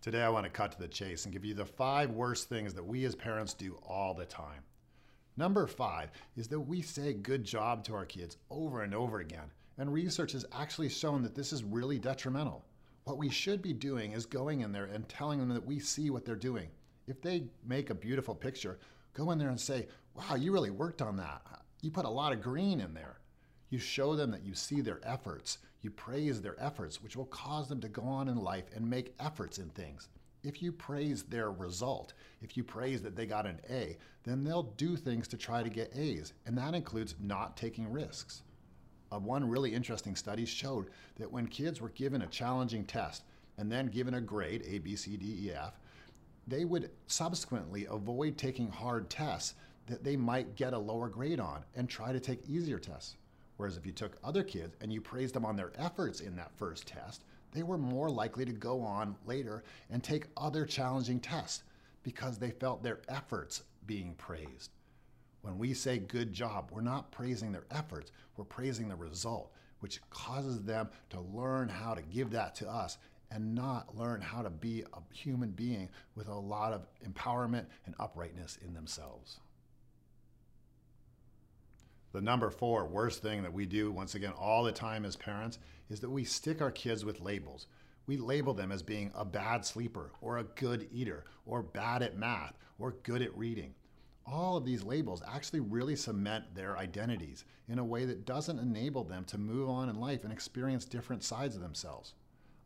Today, I want to cut to the chase and give you the five worst things that we as parents do all the time. Number five is that we say good job to our kids over and over again, and research has actually shown that this is really detrimental. What we should be doing is going in there and telling them that we see what they're doing. If they make a beautiful picture, go in there and say, Wow, you really worked on that. You put a lot of green in there. You show them that you see their efforts. You praise their efforts, which will cause them to go on in life and make efforts in things. If you praise their result, if you praise that they got an A, then they'll do things to try to get A's, and that includes not taking risks. Uh, one really interesting study showed that when kids were given a challenging test and then given a grade, A, B, C, D, E, F, they would subsequently avoid taking hard tests that they might get a lower grade on and try to take easier tests. Whereas if you took other kids and you praised them on their efforts in that first test, they were more likely to go on later and take other challenging tests because they felt their efforts being praised. When we say good job, we're not praising their efforts, we're praising the result, which causes them to learn how to give that to us and not learn how to be a human being with a lot of empowerment and uprightness in themselves. The number four worst thing that we do, once again, all the time as parents, is that we stick our kids with labels. We label them as being a bad sleeper, or a good eater, or bad at math, or good at reading. All of these labels actually really cement their identities in a way that doesn't enable them to move on in life and experience different sides of themselves.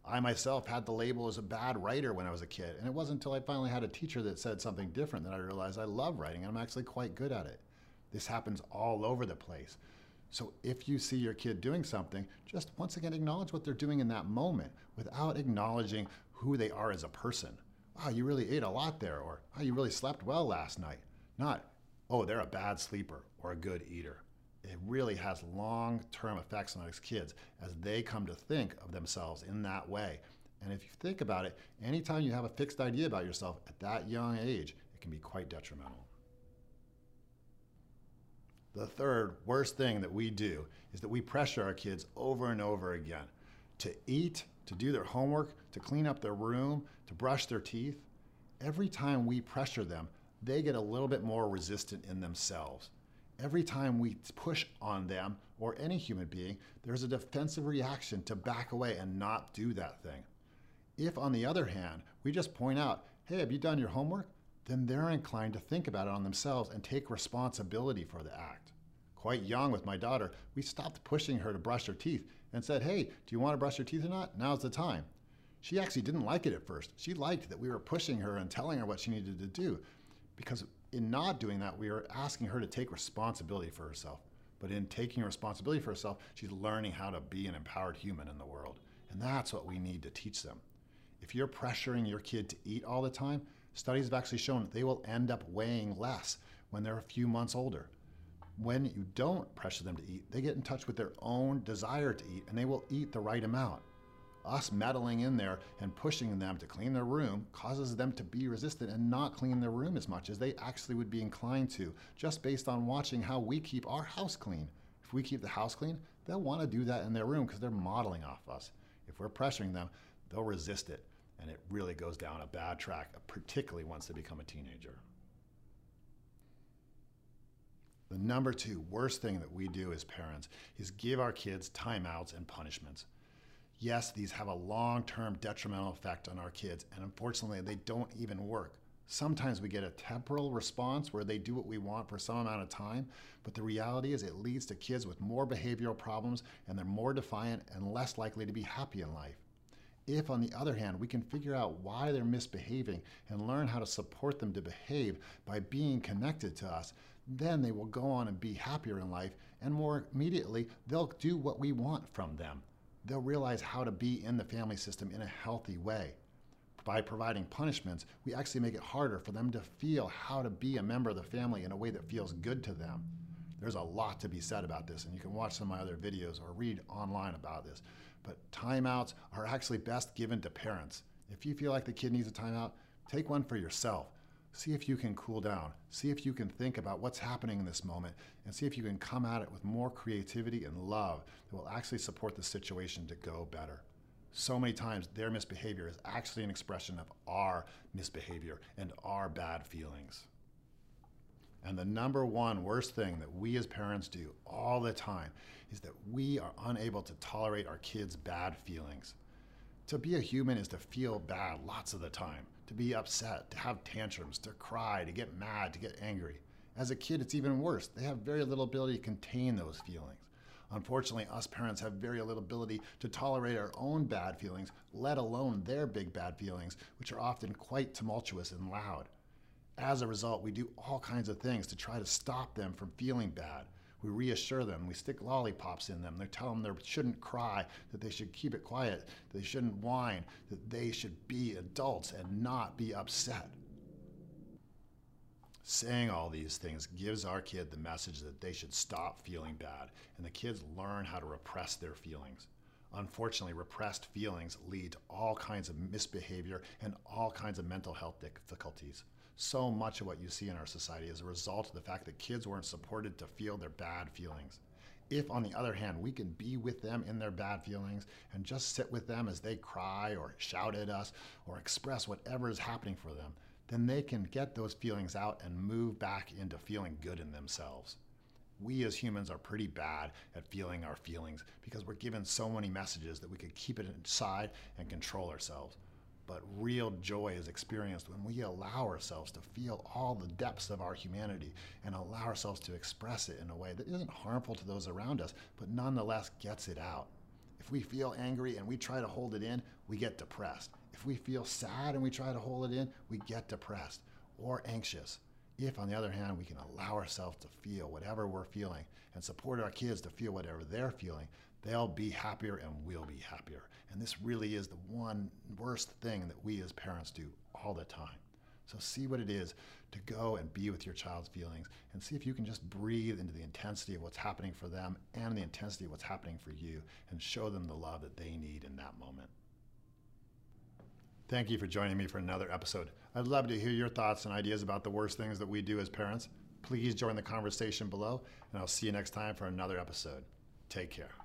I myself had the label as a bad writer when I was a kid, and it wasn't until I finally had a teacher that said something different that I realized I love writing and I'm actually quite good at it. This happens all over the place. So if you see your kid doing something, just once again acknowledge what they're doing in that moment without acknowledging who they are as a person. Wow, you really ate a lot there, or wow, you really slept well last night. Not, oh, they're a bad sleeper or a good eater. It really has long term effects on those kids as they come to think of themselves in that way. And if you think about it, anytime you have a fixed idea about yourself at that young age, it can be quite detrimental. The third worst thing that we do is that we pressure our kids over and over again to eat, to do their homework, to clean up their room, to brush their teeth. Every time we pressure them, they get a little bit more resistant in themselves. Every time we push on them or any human being, there's a defensive reaction to back away and not do that thing. If, on the other hand, we just point out, hey, have you done your homework? Then they're inclined to think about it on themselves and take responsibility for the act. Quite young with my daughter, we stopped pushing her to brush her teeth and said, Hey, do you want to brush your teeth or not? Now's the time. She actually didn't like it at first. She liked that we were pushing her and telling her what she needed to do because in not doing that, we were asking her to take responsibility for herself. But in taking responsibility for herself, she's learning how to be an empowered human in the world. And that's what we need to teach them. If you're pressuring your kid to eat all the time, studies have actually shown that they will end up weighing less when they're a few months older. When you don't pressure them to eat, they get in touch with their own desire to eat and they will eat the right amount. Us meddling in there and pushing them to clean their room causes them to be resistant and not clean their room as much as they actually would be inclined to, just based on watching how we keep our house clean. If we keep the house clean, they'll want to do that in their room because they're modeling off us. If we're pressuring them, they'll resist it and it really goes down a bad track, particularly once they become a teenager. The number two worst thing that we do as parents is give our kids timeouts and punishments. Yes, these have a long term detrimental effect on our kids, and unfortunately, they don't even work. Sometimes we get a temporal response where they do what we want for some amount of time, but the reality is it leads to kids with more behavioral problems and they're more defiant and less likely to be happy in life. If, on the other hand, we can figure out why they're misbehaving and learn how to support them to behave by being connected to us, then they will go on and be happier in life, and more immediately, they'll do what we want from them. They'll realize how to be in the family system in a healthy way. By providing punishments, we actually make it harder for them to feel how to be a member of the family in a way that feels good to them. There's a lot to be said about this, and you can watch some of my other videos or read online about this. But timeouts are actually best given to parents. If you feel like the kid needs a timeout, take one for yourself. See if you can cool down. See if you can think about what's happening in this moment and see if you can come at it with more creativity and love that will actually support the situation to go better. so many times their misbehavior is actually an expression of our misbehavior and our bad feelings. And the number one worst thing that we as parents do all the time is that we are unable to tolerate our kids' bad feelings. To be a human is to feel bad lots of the time, to be upset, to have tantrums, to cry, to get mad, to get angry. As a kid, it's even worse. They have very little ability to contain those feelings. Unfortunately, us parents have very little ability to tolerate our own bad feelings, let alone their big bad feelings, which are often quite tumultuous and loud. As a result, we do all kinds of things to try to stop them from feeling bad. We reassure them, we stick lollipops in them, they tell them they shouldn't cry, that they should keep it quiet, they shouldn't whine, that they should be adults and not be upset. Saying all these things gives our kid the message that they should stop feeling bad, and the kids learn how to repress their feelings. Unfortunately, repressed feelings lead to all kinds of misbehavior and all kinds of mental health difficulties. So much of what you see in our society is a result of the fact that kids weren't supported to feel their bad feelings. If, on the other hand, we can be with them in their bad feelings and just sit with them as they cry or shout at us or express whatever is happening for them, then they can get those feelings out and move back into feeling good in themselves. We as humans are pretty bad at feeling our feelings because we're given so many messages that we could keep it inside and control ourselves. But real joy is experienced when we allow ourselves to feel all the depths of our humanity and allow ourselves to express it in a way that isn't harmful to those around us, but nonetheless gets it out. If we feel angry and we try to hold it in, we get depressed. If we feel sad and we try to hold it in, we get depressed or anxious. If, on the other hand, we can allow ourselves to feel whatever we're feeling and support our kids to feel whatever they're feeling, they'll be happier and we'll be happier. And this really is the one worst thing that we as parents do all the time. So see what it is to go and be with your child's feelings and see if you can just breathe into the intensity of what's happening for them and the intensity of what's happening for you and show them the love that they need in that moment. Thank you for joining me for another episode. I'd love to hear your thoughts and ideas about the worst things that we do as parents. Please join the conversation below, and I'll see you next time for another episode. Take care.